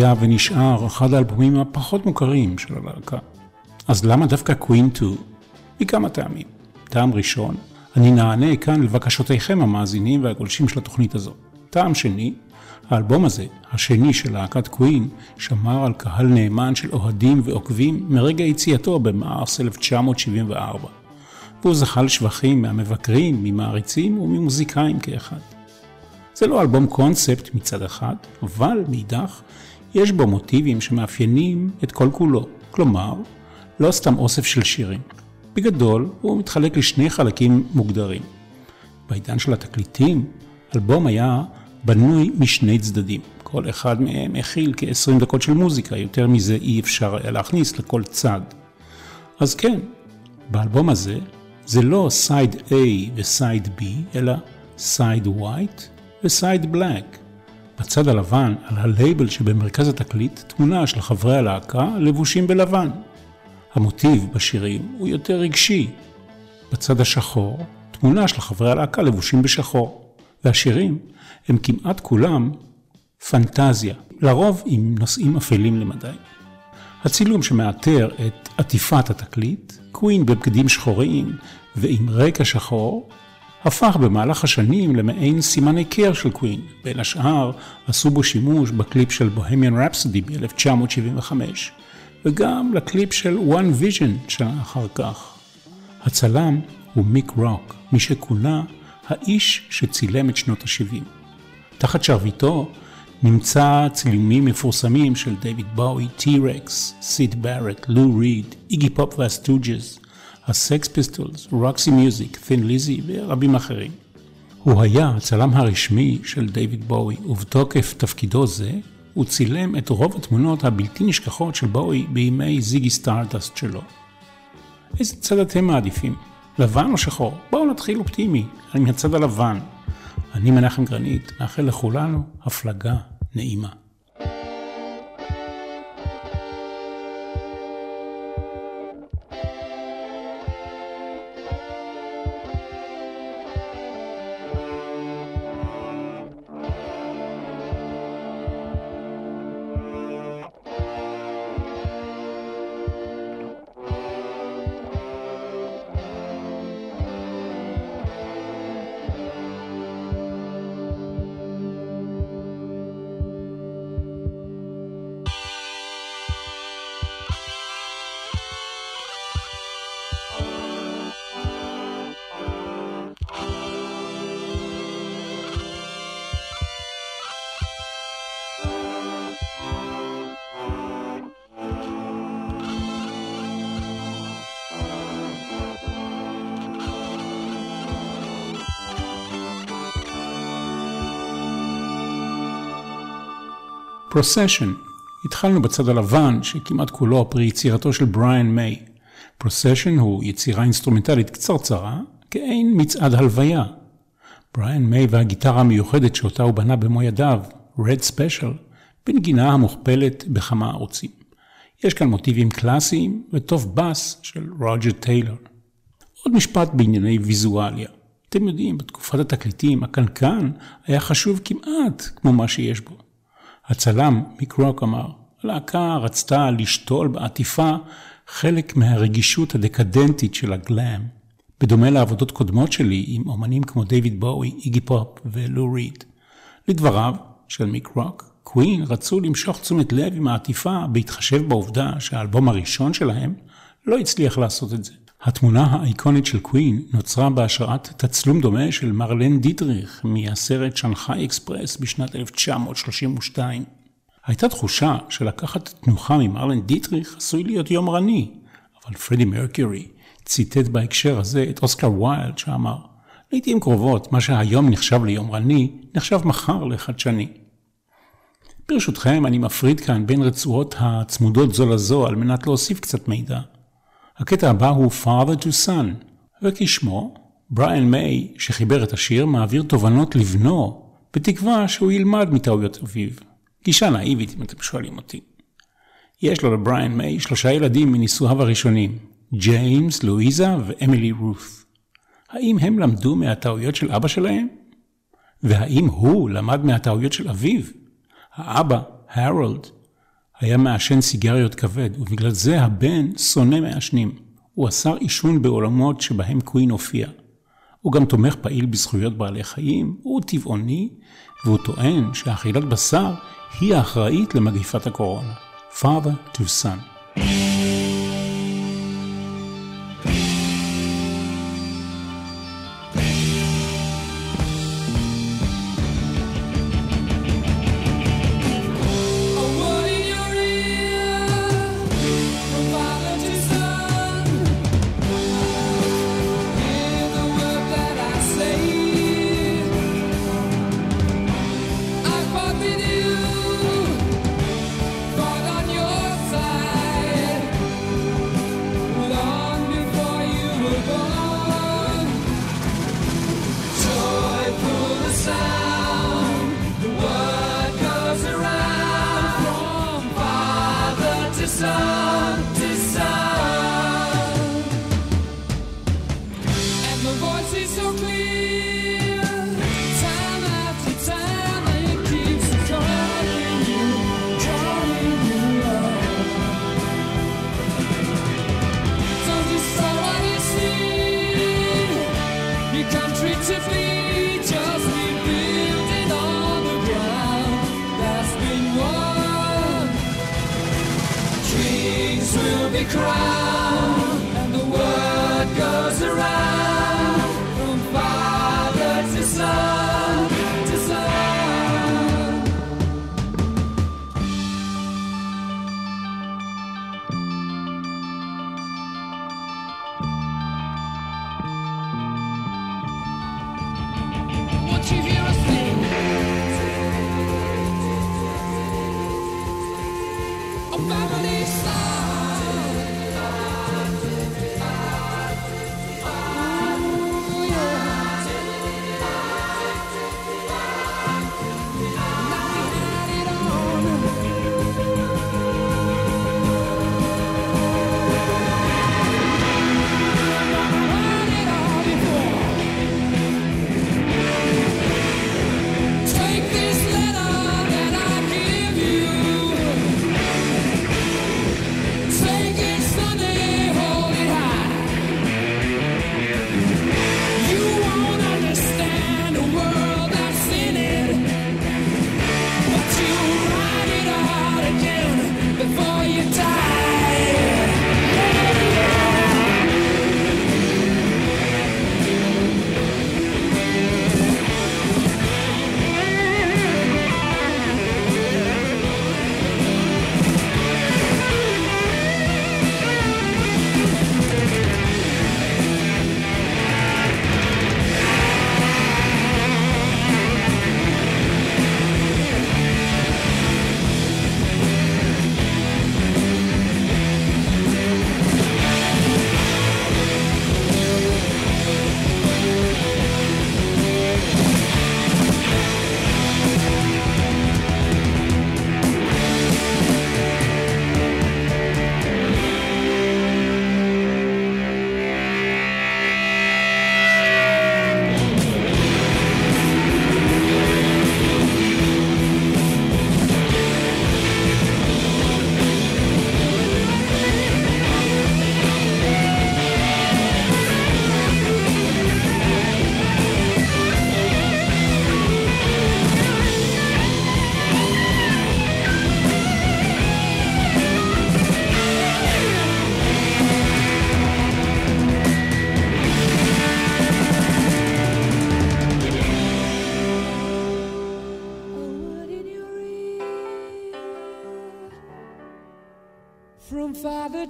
היה ונשאר אחד האלבומים הפחות מוכרים של הלהקה. אז למה דווקא קווין 2? מכמה טעמים. טעם ראשון, אני נענה כאן לבקשותיכם המאזינים והגולשים של התוכנית הזו. טעם שני, האלבום הזה, השני של להקת קווין, שמר על קהל נאמן של אוהדים ועוקבים מרגע יציאתו במארס 1974. והוא זכה לשבחים מהמבקרים, ממעריצים וממוזיקאים כאחד. זה לא אלבום קונספט מצד אחד, אבל מאידך, יש בו מוטיבים שמאפיינים את כל כולו. כלומר, לא סתם אוסף של שירים. בגדול, הוא מתחלק לשני חלקים מוגדרים. בעידן של התקליטים, אלבום היה בנוי משני צדדים. כל אחד מהם הכיל כ-20 דקות של מוזיקה, יותר מזה אי אפשר היה להכניס לכל צד. אז כן, באלבום הזה, זה לא side A ו side B, אלא side white ו side black. בצד הלבן, על הלייבל שבמרכז התקליט, תמונה של חברי הלהקה לבושים בלבן. המוטיב בשירים הוא יותר רגשי. בצד השחור, תמונה של חברי הלהקה לבושים בשחור. והשירים הם כמעט כולם פנטזיה, לרוב עם נושאים אפלים למדי. הצילום שמעטר את עטיפת התקליט, Queen בבגדים שחורים ועם רקע שחור, הפך במהלך השנים למעין סימן היכר של Queen. בין השאר עשו בו שימוש בקליפ של Bohemian Rhapsody ב-1975, וגם לקליפ של One Vision שנה אחר כך. הצלם הוא מיק רוק, מי שכונה האיש שצילם את שנות ה-70. תחת שרביטו נמצא צילומים מפורסמים של דייוויד בואי, T. Rex, סיד בארט, לו ריד, איגי פופ וה Stooges, ה Sex Pistols, Roxy Music, Thin Lizzy ורבים אחרים. הוא היה הצלם הרשמי של דייוויד בואי, ובתוקף תפקידו זה, הוא צילם את רוב התמונות הבלתי נשכחות של בואי בימי Ziggy Stardust שלו. איזה צד אתם מעדיפים? לבן או שחור? בואו נתחיל אופטימי, אני מהצד הלבן. אני מנחם גרנית, מאחל לכולנו הפלגה נעימה. Procession, התחלנו בצד הלבן שכמעט כולו פרי יצירתו של בריאן מיי. Procession הוא יצירה אינסטרומנטלית קצרצרה, כאין מצעד הלוויה. בריאן מיי והגיטרה המיוחדת שאותה הוא בנה במו ידיו, Red Special, בנגינה המוכפלת בכמה ערוצים. יש כאן מוטיבים קלאסיים ותוף בס של רוג'ר טיילר. עוד משפט בענייני ויזואליה. אתם יודעים, בתקופת התקליטים, הקנקן היה חשוב כמעט כמו מה שיש בו. הצלם מיק רוק אמר, הלהקה רצתה לשתול בעטיפה חלק מהרגישות הדקדנטית של הגלאם, בדומה לעבודות קודמות שלי עם אומנים כמו דיוויד בואי, איגי פופ ולו ריד. לדבריו של מיק רוק, Queen רצו למשוך תשומת לב עם העטיפה בהתחשב בעובדה שהאלבום הראשון שלהם לא הצליח לעשות את זה. התמונה האיקונית של Queen נוצרה בהשראת תצלום דומה של מרלן דיטריך מהסרט Shanghai Express בשנת 1932. הייתה תחושה שלקחת תנוחה ממרלן דיטריך עשוי להיות יומרני, אבל פרדי מרקיורי ציטט בהקשר הזה את אוסקר ויילד שאמר, לעיתים קרובות מה שהיום נחשב ליומרני, נחשב מחר לחדשני. ברשותכם, אני מפריד כאן בין רצועות הצמודות זו לזו על מנת להוסיף קצת מידע. הקטע הבא הוא Father to Son, וכשמו, בריאן מיי, שחיבר את השיר, מעביר תובנות לבנו, בתקווה שהוא ילמד מטעויות אביו. גישה נאיבית אם אתם שואלים אותי. יש לו לבריאן מיי שלושה ילדים מנישואיו הראשונים, ג'יימס, לואיזה ואמילי רות. האם הם למדו מהטעויות של אבא שלהם? והאם הוא למד מהטעויות של אביו? האבא, הרולד, היה מעשן סיגריות כבד, ובגלל זה הבן שונא מעשנים. הוא אסר עישון בעולמות שבהם קווין הופיע. הוא גם תומך פעיל בזכויות בעלי חיים, הוא טבעוני, והוא טוען שאכילת בשר היא האחראית למגיפת הקורונה. Father to Son.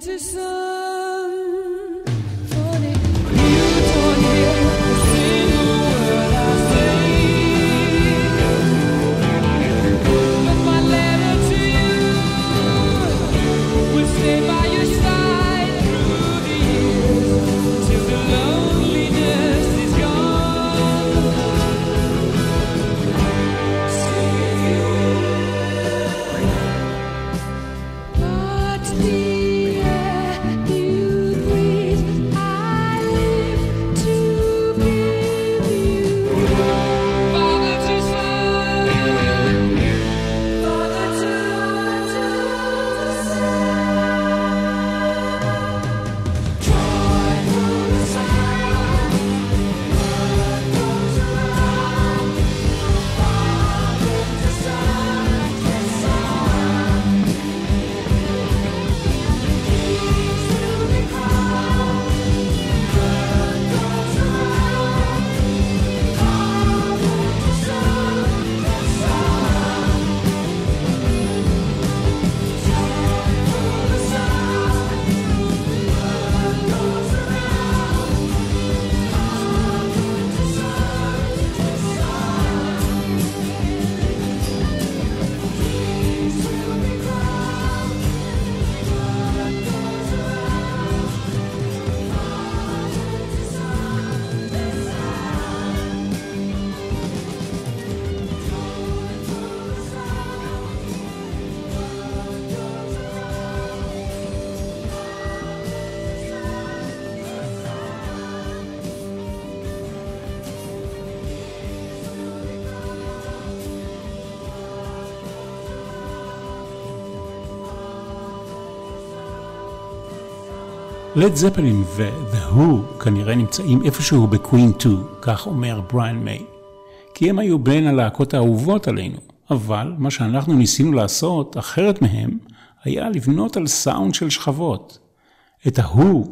to sun. Led Zeppelin ו-The Who כנראה נמצאים איפשהו ב Queen 2, כך אומר בריאן מיי. כי הם היו בין הלהקות האהובות עלינו, אבל מה שאנחנו ניסינו לעשות, אחרת מהם, היה לבנות על סאונד של שכבות. את ה-Who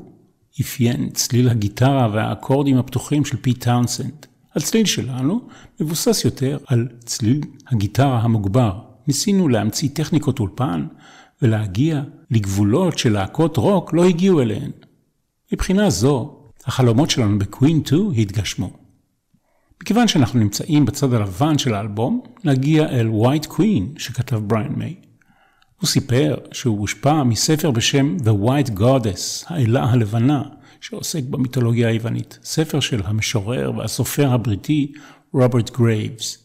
אפיין צליל הגיטרה והאקורדים הפתוחים של פיט טאונסנד. הצליל שלנו מבוסס יותר על צליל הגיטרה המוגבר. ניסינו להמציא טכניקות אולפן ולהגיע לגבולות שלהקות רוק לא הגיעו אליהן. מבחינה זו, החלומות שלנו ב Queen 2 התגשמו. מכיוון שאנחנו נמצאים בצד הלבן של האלבום, נגיע אל White Queen שכתב בריאן מיי. הוא סיפר שהוא הושפע מספר בשם The White Goddess, האלה הלבנה, שעוסק במיתולוגיה היוונית, ספר של המשורר והסופר הבריטי רוברט גרייבס.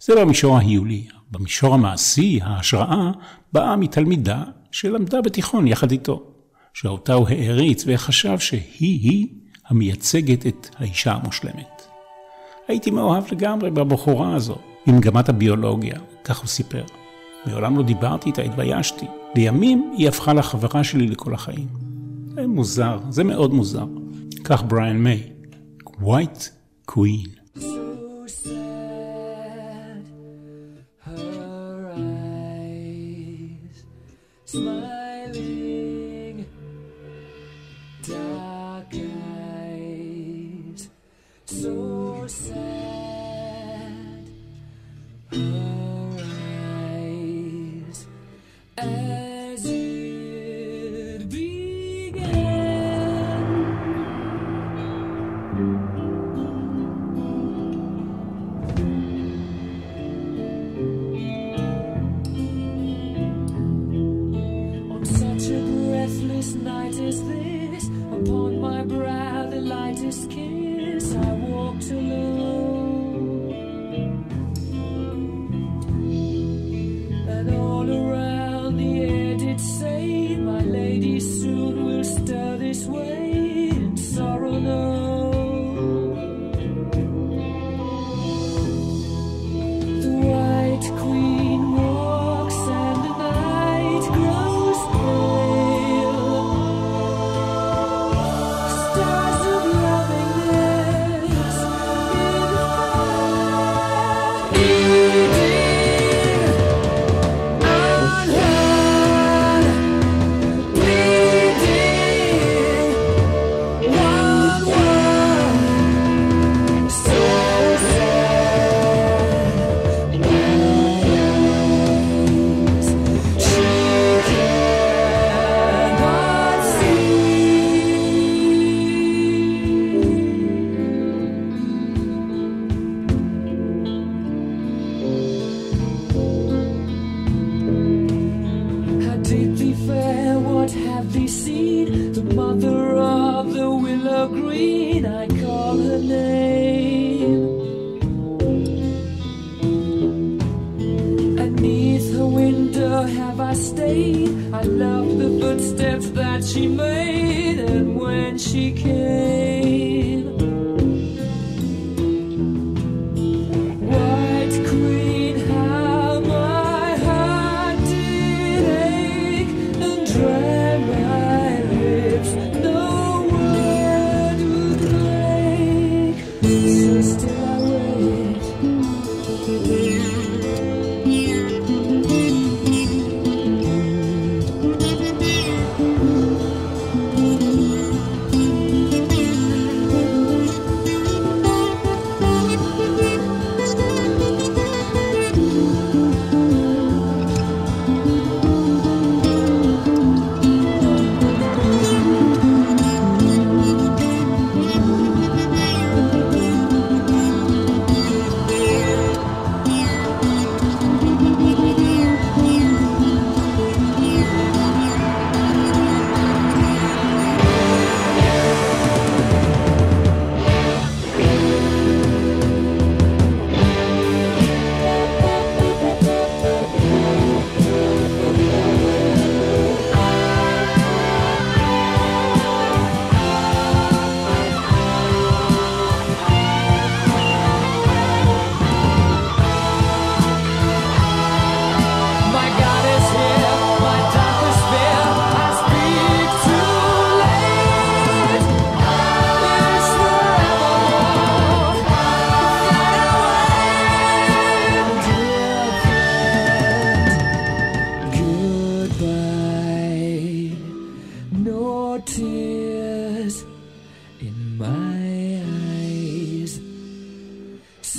זה במישור ההיולי. במישור המעשי, ההשראה באה מתלמידה שלמדה בתיכון יחד איתו, שאותה הוא העריץ וחשב שהיא-היא המייצגת את האישה המושלמת. הייתי מאוהב לגמרי בבחורה הזו, ממגמת הביולוגיה, כך הוא סיפר. מעולם לא דיברתי איתה, התביישתי. לימים היא הפכה לחברה שלי לכל החיים. זה מוזר, זה מאוד מוזר. כך בריאן מיי, White Queen. So sad,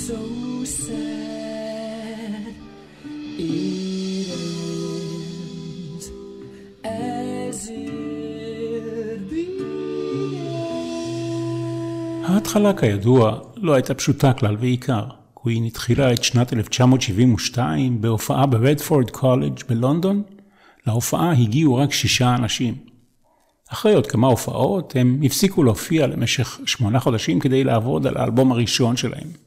So sad. It ends as it. ההתחלה כידוע לא הייתה פשוטה כלל ועיקר. קווין התחילה את שנת 1972 בהופעה ברדפורד קולג' בלונדון. להופעה הגיעו רק שישה אנשים. אחרי עוד כמה הופעות הם הפסיקו להופיע למשך שמונה חודשים כדי לעבוד על האלבום הראשון שלהם.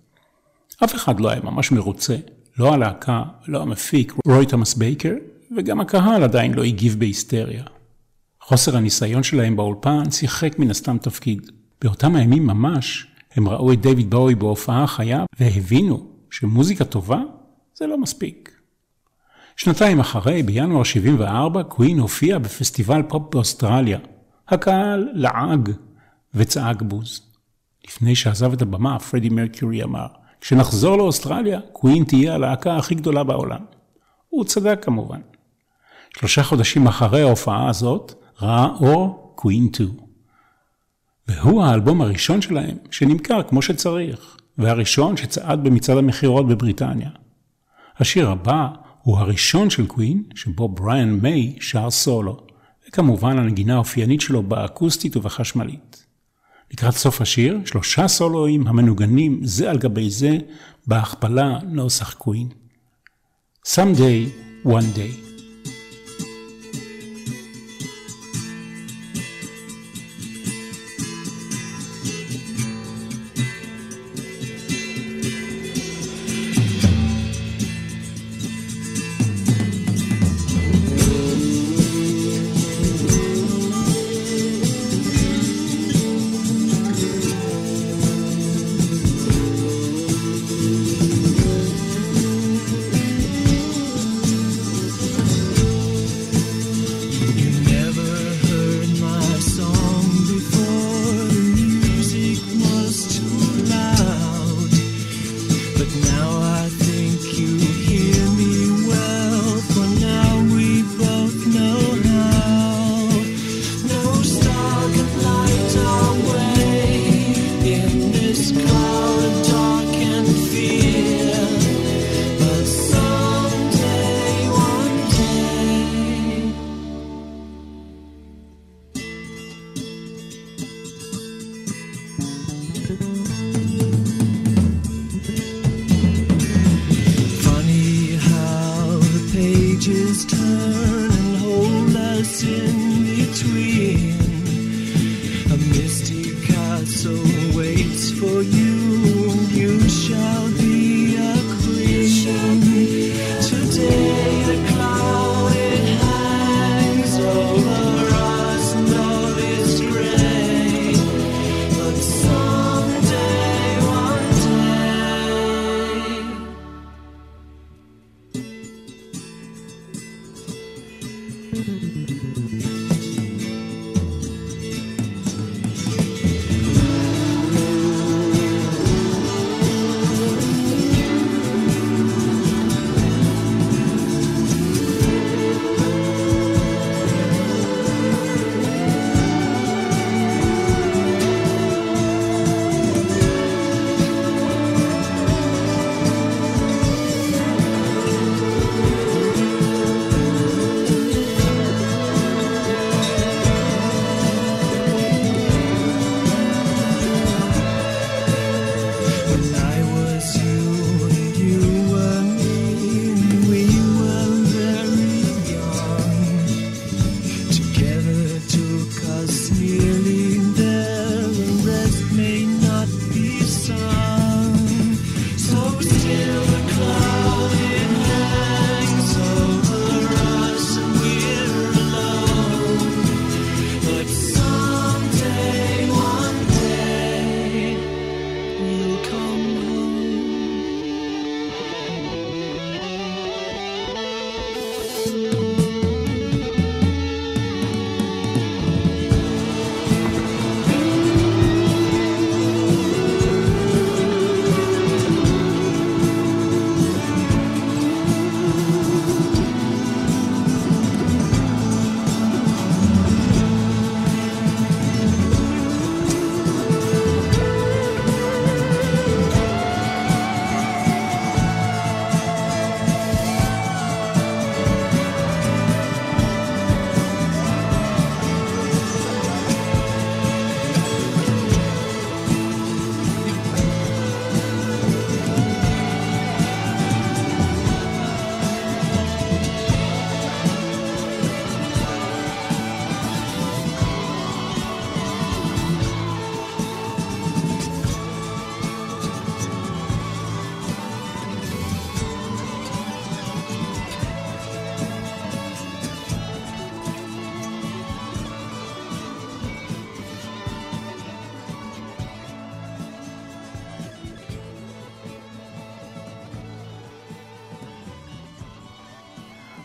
אף אחד לא היה ממש מרוצה, לא הלהקה, לא המפיק, רוי תומאס בייקר, וגם הקהל עדיין לא הגיב בהיסטריה. חוסר הניסיון שלהם באולפן שיחק מן הסתם תפקיד. באותם הימים ממש, הם ראו את דיוויד בואי בהופעה חיה והבינו שמוזיקה טובה זה לא מספיק. שנתיים אחרי, בינואר 74, Queen הופיע בפסטיבל פופ באוסטרליה. הקהל לעג וצעק בוז. לפני שעזב את הבמה, פרדי מרקיורי אמר, כשנחזור לאוסטרליה, קווין תהיה הלהקה הכי גדולה בעולם. הוא צדק כמובן. שלושה חודשים אחרי ההופעה הזאת, ראה אור קווין 2. והוא האלבום הראשון שלהם שנמכר כמו שצריך, והראשון שצעד במצעד המכירות בבריטניה. השיר הבא הוא הראשון של קווין, שבו בריאן מיי שר סולו, וכמובן הנגינה האופיינית שלו באקוסטית ובחשמלית. לקראת סוף השיר, שלושה סולואים המנוגנים זה על גבי זה, בהכפלה נוסח קווין. Someday, one day.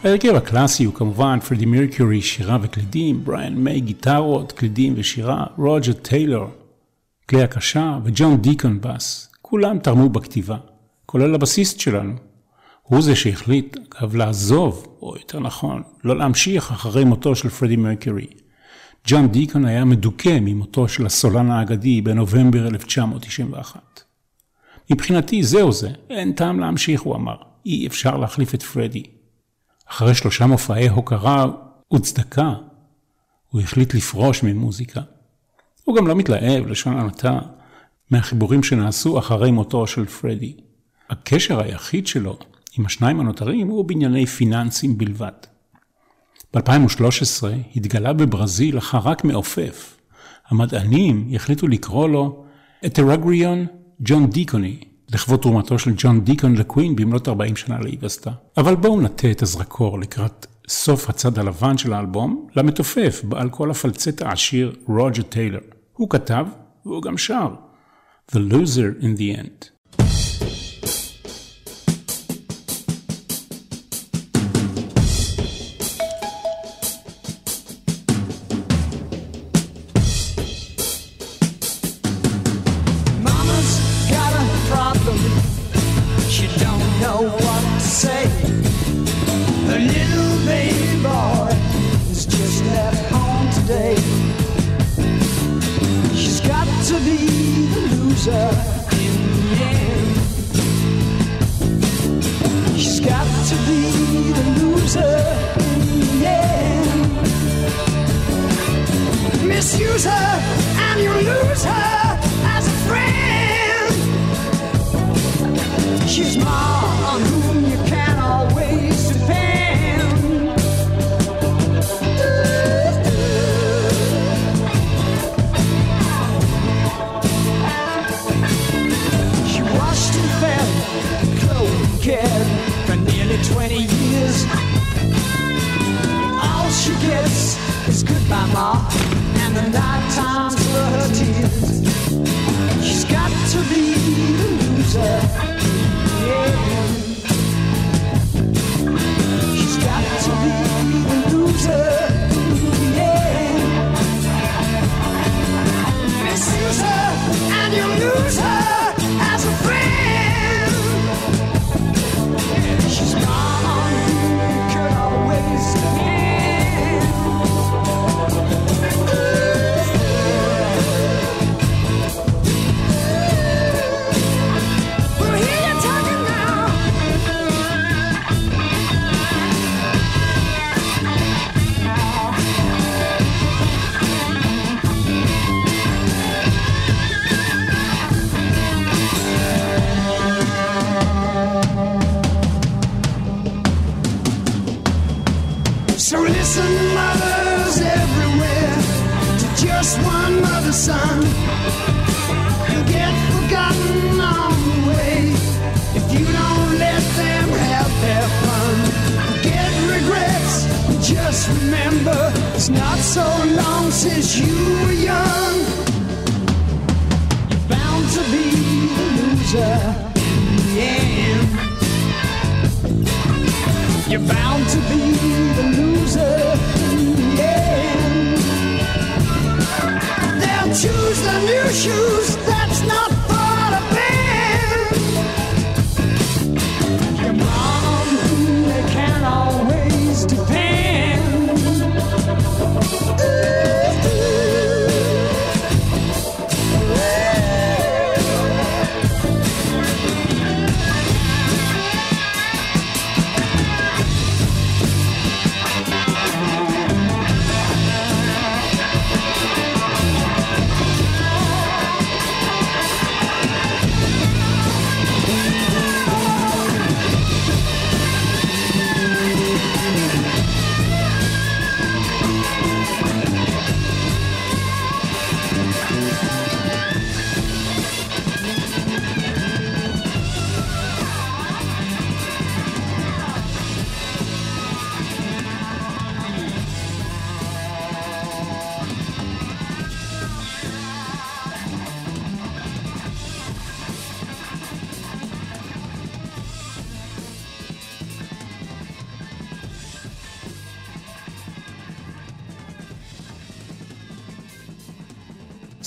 ההרכב הקלאסי הוא כמובן פרדי מרקיורי, שירה וקלידים, בריאן מיי, גיטרות, קלידים ושירה, רוג'ר טיילור, כלי הקשה, וג'ון דיקון בס. כולם תרמו בכתיבה, כולל הבסיסט שלנו. הוא זה שהחליט, אגב, לעזוב, או יותר נכון, לא להמשיך אחרי מותו של פרדי מרקיורי. ג'ון דיקון היה מדוכא ממותו של הסולן האגדי בנובמבר 1991. מבחינתי זהו זה, אין טעם להמשיך, הוא אמר. אי אפשר להחליף את פרדי. אחרי שלושה מופעי הוקרה וצדקה, הוא החליט לפרוש ממוזיקה. הוא גם לא מתלהב, לשון המעטה, מהחיבורים שנעשו אחרי מותו של פרדי. הקשר היחיד שלו עם השניים הנותרים הוא בענייני פיננסים בלבד. ב-2013 התגלה בברזיל החרק מעופף. המדענים החליטו לקרוא לו אתרגריון ג'ון דיקוני, לכבוד תרומתו של ג'ון דיקון לקווין במלאת 40 שנה להיווסדה. אבל בואו נטה את הזרקור לקראת סוף הצד הלבן של האלבום, למתופף בעל כל הפלצט העשיר רוג'ר טיילר. הוא כתב והוא גם שר The Loser in the End.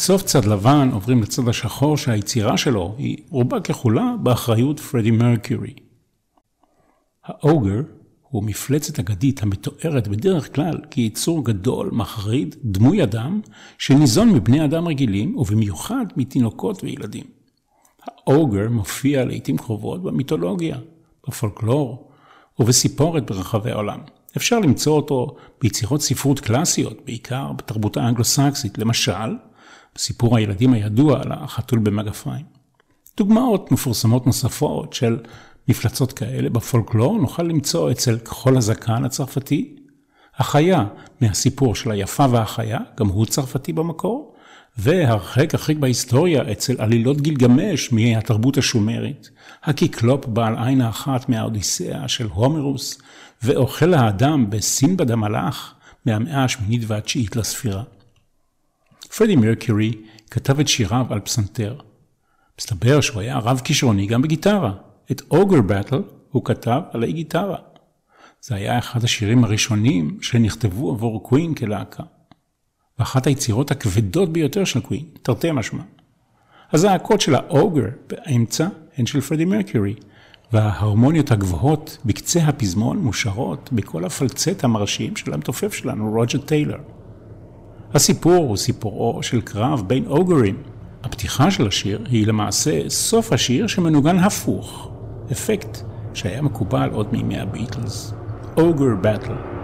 סוף צד לבן עוברים לצד השחור שהיצירה שלו היא רובה ככולה באחריות פרדי מרקיורי. האוגר הוא מפלצת אגדית המתוארת בדרך כלל כיצור גדול, מחריד, דמוי אדם, שניזון מבני אדם רגילים, ובמיוחד מתינוקות וילדים. האוגר מופיע לעיתים קרובות במיתולוגיה, בפולקלור ובסיפורת ברחבי העולם. אפשר למצוא אותו ביצירות ספרות קלאסיות, בעיקר בתרבות האנגלו-סקסית, למשל, בסיפור הילדים הידוע על החתול במגפיים. דוגמאות מפורסמות נוספות של מפלצות כאלה בפולקלור נוכל למצוא אצל כחול הזקן הצרפתי, החיה מהסיפור של היפה והחיה, גם הוא צרפתי במקור, והרחק הרחק בהיסטוריה אצל עלילות גילגמש מהתרבות השומרית, הקיקלופ בעל עין האחת מהאודיסאה של הומרוס, ואוכל האדם בסינבד המלאך מהמאה השמינית והתשיעית לספירה. פרדי מרקיורי כתב את שיריו על פסנתר. מסתבר שהוא היה רב כישרוני גם בגיטרה. את אוגר באטל הוא כתב על האי גיטרה. זה היה אחד השירים הראשונים שנכתבו עבור קווין כלהקה. ואחת היצירות הכבדות ביותר של קווין, תרתי משמע. הזעקות של האוגר באמצע הן של פרדי מרקיורי, וההרמוניות הגבוהות בקצה הפזמון מושרות בכל הפלצט המרשים של המתופף שלנו, רוג'ר טיילר. הסיפור הוא סיפורו של קרב בין אוגרים. הפתיחה של השיר היא למעשה סוף השיר שמנוגן הפוך, אפקט שהיה מקובל עוד מימי הביטלס. אוגר באטל.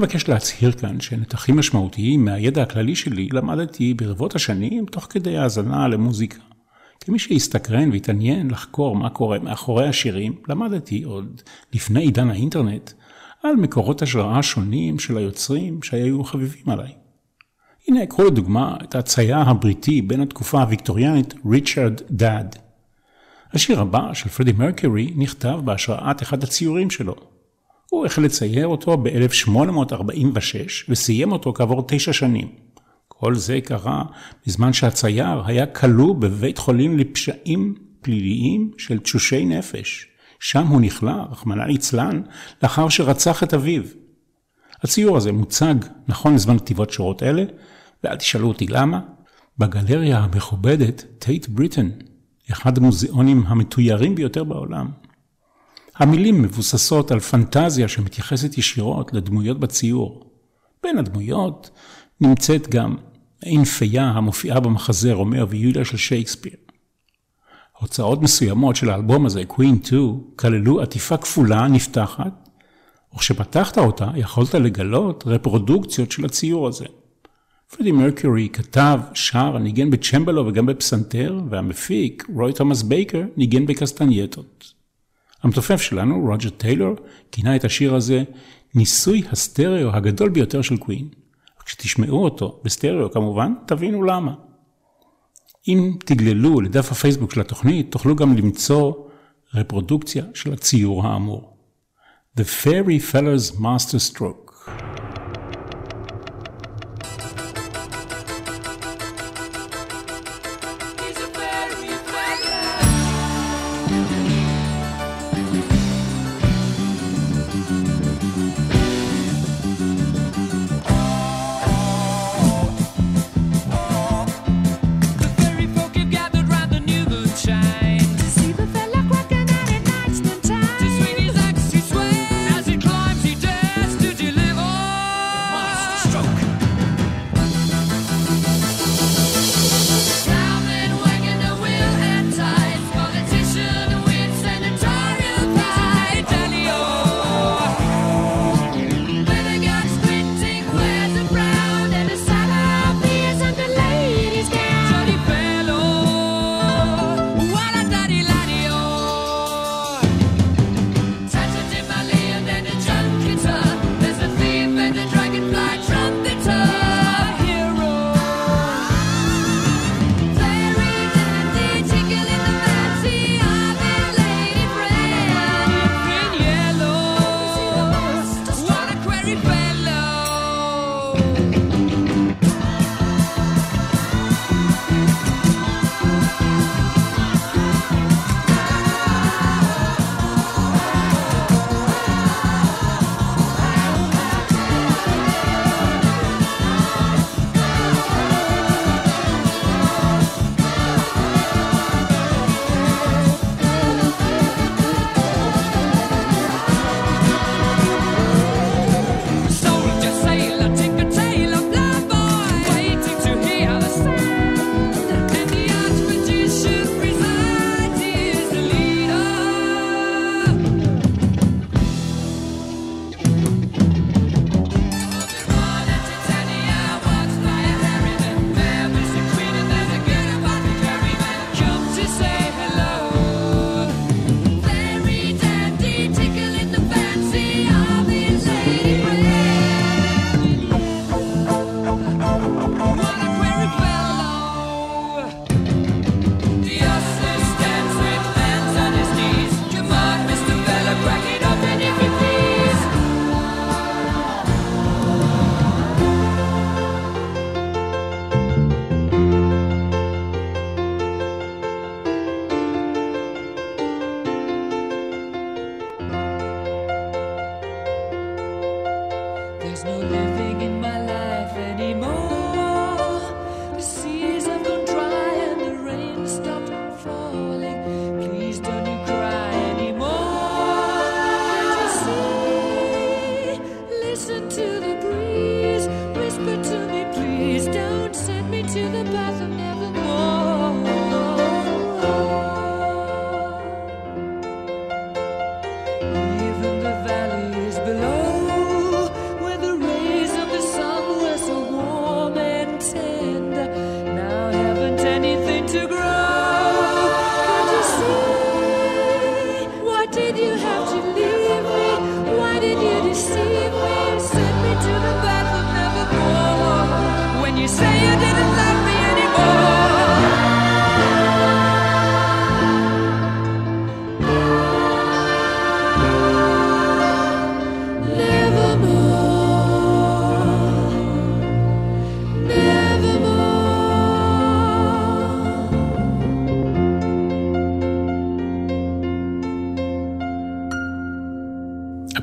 מבקש להצהיר כאן שנתחים משמעותיים מהידע הכללי שלי למדתי ברבות השנים תוך כדי האזנה למוזיקה. כמי שהסתקרן והתעניין לחקור מה קורה מאחורי השירים, למדתי עוד לפני עידן האינטרנט על מקורות השראה שונים של היוצרים שהיו חביבים עליי. הנה, קחו לדוגמה את הצייר הבריטי בין התקופה הוויקטוריאנית ריצ'רד דאד. השיר הבא של פרדי מרקורי נכתב בהשראת אחד הציורים שלו. הוא החל לצייר אותו ב-1846 וסיים אותו כעבור תשע שנים. כל זה קרה בזמן שהצייר היה כלוא בבית חולים לפשעים פליליים של תשושי נפש. שם הוא נכלא, רחמנא ליצלן, לאחר שרצח את אביו. הציור הזה מוצג נכון לזמן כתיבות שורות אלה, ואל תשאלו אותי למה, בגלריה המכובדת טייט בריטן, אחד המוזיאונים המתוירים ביותר בעולם. המילים מבוססות על פנטזיה שמתייחסת ישירות לדמויות בציור. בין הדמויות נמצאת גם מעין פייה המופיעה במחזה רומאו ויוליה של שייקספיר. הוצאות מסוימות של האלבום הזה, Queen II, כללו עטיפה כפולה נפתחת, וכשפתחת אותה יכולת לגלות רפרודוקציות של הציור הזה. פרדי מרקורי כתב, שר, ניגן בצ'מבלו וגם בפסנתר, והמפיק, רוי תומאס בייקר, ניגן בקסטנייטות. המתופף שלנו, רוג'ר טיילור, כינה את השיר הזה ניסוי הסטריאו הגדול ביותר של קווין. כשתשמעו אותו, בסטריאו כמובן, תבינו למה. אם תגללו לדף הפייסבוק של התוכנית, תוכלו גם למצוא רפרודוקציה של הציור האמור. The Fairy Feller's Master Stroke Listen to the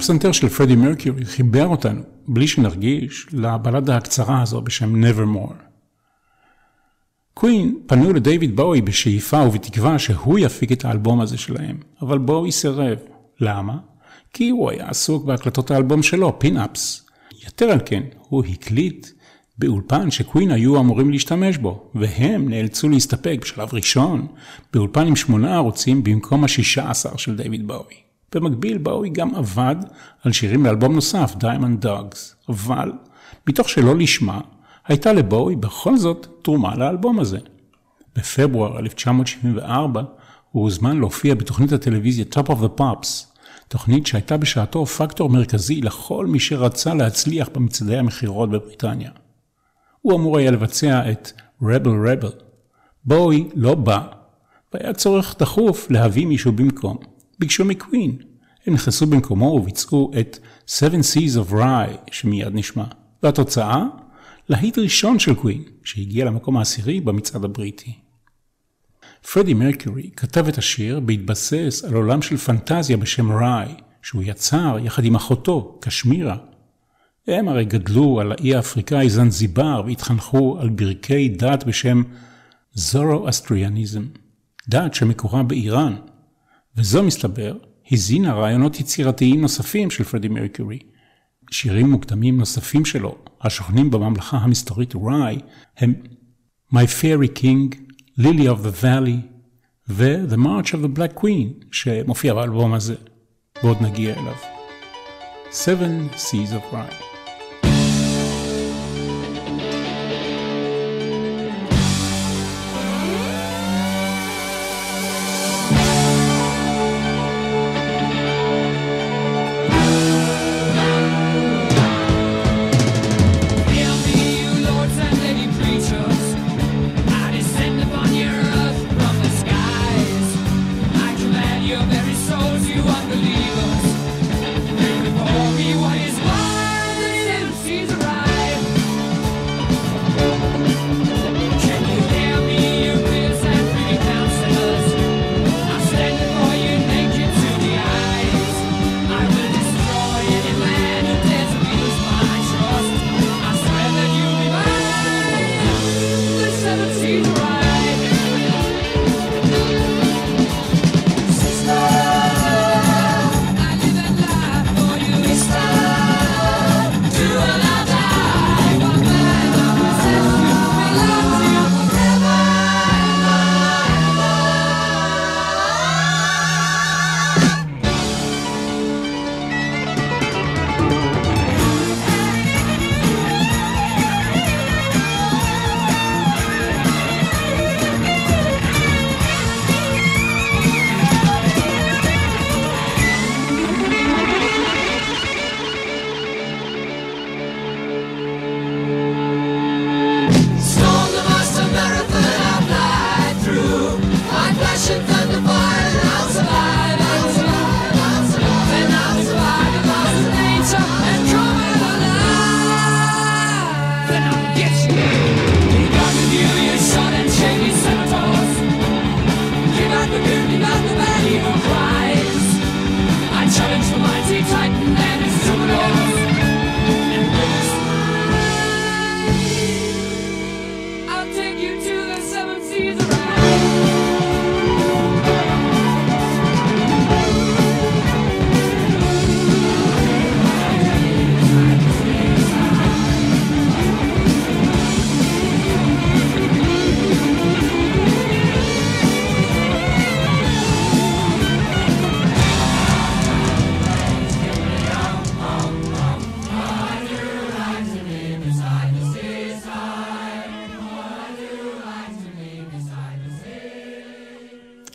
הפסנתר של פרדי מרקיורי חיבר אותנו, בלי שנרגיש, לבלדה הקצרה הזו בשם Nevermore. קווין פנו לדייוויד בואי בשאיפה ובתקווה שהוא יפיק את האלבום הזה שלהם, אבל בואי סירב. למה? כי הוא היה עסוק בהקלטות האלבום שלו, Pin Ups. יתר על כן, הוא הקליט באולפן שקווין היו אמורים להשתמש בו, והם נאלצו להסתפק בשלב ראשון באולפן עם שמונה ערוצים במקום השישה עשר של דיוויד בואי. במקביל באוי גם עבד על שירים לאלבום נוסף, Diamond Dogs, אבל מתוך שלא לשמה, הייתה לבואי בכל זאת תרומה לאלבום הזה. בפברואר 1974 הוא הוזמן להופיע בתוכנית הטלוויזיה Top of the Pops, תוכנית שהייתה בשעתו פקטור מרכזי לכל מי שרצה להצליח במצעדי המכירות בבריטניה. הוא אמור היה לבצע את Rebel Rebel. בואי לא בא, והיה צורך דחוף להביא מישהו במקום. ביקשו מקווין. הם נכנסו במקומו וביצעו את Seven Seas of Rye, שמיד נשמע. והתוצאה? להיט ראשון של קווין, שהגיע למקום העשירי במצעד הבריטי. פרדי מרקיורי כתב את השיר בהתבסס על עולם של פנטזיה בשם ראי, שהוא יצר יחד עם אחותו, קשמירה. הם הרי גדלו על האי האפריקאי זנזיבר והתחנכו על ברכי דת בשם זורו-אסטריאניזם, דת שמקורה באיראן, וזו מסתבר, הזינה רעיונות יצירתיים נוספים של פרדי מרקיורי. שירים מוקדמים נוספים שלו, השוכנים בממלכה המסתורית ראי, הם My Fairy King, Lily of the Valley ו-The March of the Black Queen, שמופיע באלבום הזה, ועוד נגיע אליו. Seven Seas of Rye.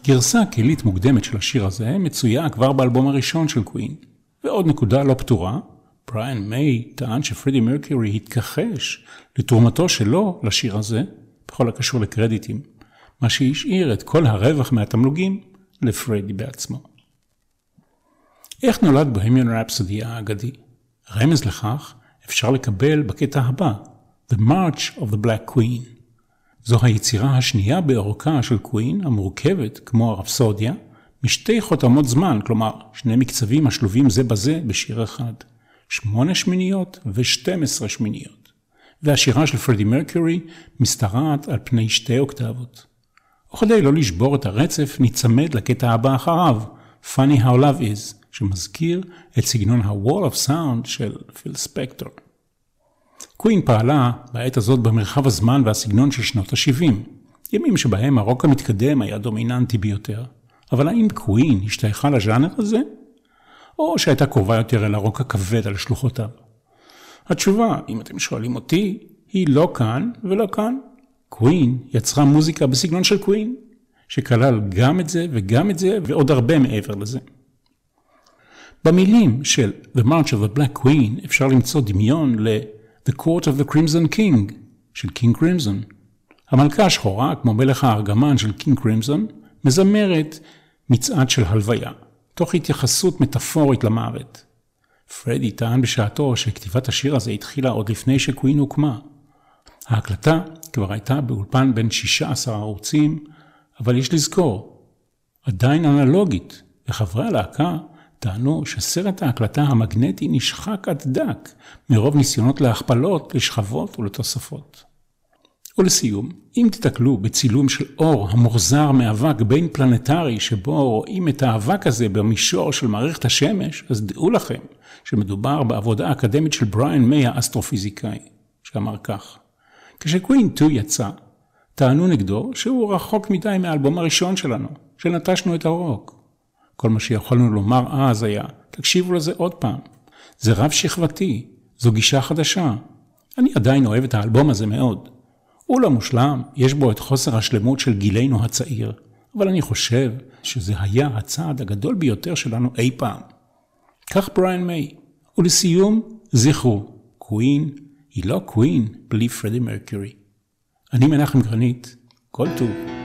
גרסה קהילית מוקדמת של השיר הזה מצויה כבר באלבום הראשון של קווין. ועוד נקודה לא פתורה, בריאן מיי טען שפרדי מרקיורי התכחש לתרומתו שלו לשיר הזה, בכל הקשור לקרדיטים, מה שהשאיר את כל הרווח מהתמלוגים לפרדי בעצמו. איך נולד בוהמיון רפסודי האגדי? רמז לכך אפשר לקבל בקטע הבא, The March of the Black Queen. זו היצירה השנייה באורכה של קווין, המורכבת, כמו הרפסודיה, משתי חותמות זמן, כלומר, שני מקצבים השלובים זה בזה בשיר אחד. שמונה שמיניות ושתים עשרה שמיניות. והשירה של פרדי מרקיורי משתרעת על פני שתי אוקטבות. וכדי לא לשבור את הרצף, ניצמד לקטע הבא אחריו, Funny How Love Is, שמזכיר את סגנון ה-Wall of Sound של פיל ספקטור. קווין פעלה בעת הזאת במרחב הזמן והסגנון של שנות ה-70, ימים שבהם הרוק המתקדם היה דומיננטי ביותר. אבל האם קווין השתייכה לז'אנר הזה? או שהייתה קרובה יותר אל הרוק הכבד על שלוחותיו? התשובה, אם אתם שואלים אותי, היא לא כאן ולא כאן. קווין יצרה מוזיקה בסגנון של קווין, שכלל גם את זה וגם את זה ועוד הרבה מעבר לזה. במילים של The March of the Black Queen אפשר למצוא דמיון ל- The Court of the Crimson King של קינג קרימזון. המלכה השחורה, כמו מלך הארגמן של קינג קרימזון, מזמרת מצעד של הלוויה, תוך התייחסות מטאפורית למוות. פרדי טען בשעתו שכתיבת השיר הזה התחילה עוד לפני שקווין הוקמה. ההקלטה כבר הייתה באולפן בת 16 ערוצים, אבל יש לזכור, עדיין אנלוגית, וחברי הלהקה טענו שסרט ההקלטה המגנטי נשחק עד דק מרוב ניסיונות להכפלות, לשכבות ולתוספות. ולסיום, אם תתקלו בצילום של אור המוחזר מאבק בין פלנטרי שבו רואים את האבק הזה במישור של מערכת השמש, אז דעו לכם שמדובר בעבודה אקדמית של בריאן מיי האסטרופיזיקאי, שאמר כך: כשקווין 2 יצא, טענו נגדו שהוא רחוק מדי מהאלבום הראשון שלנו, שנטשנו את הרוק. כל מה שיכולנו לומר אז היה, תקשיבו לזה עוד פעם. זה רב שכבתי, זו גישה חדשה. אני עדיין אוהב את האלבום הזה מאוד. הוא לא מושלם, יש בו את חוסר השלמות של גילנו הצעיר, אבל אני חושב שזה היה הצעד הגדול ביותר שלנו אי פעם. כך בריאן מיי. ולסיום, זכרו, קווין היא לא קווין בלי פרדי מרקיורי. אני מנחם גרנית, כל טוב.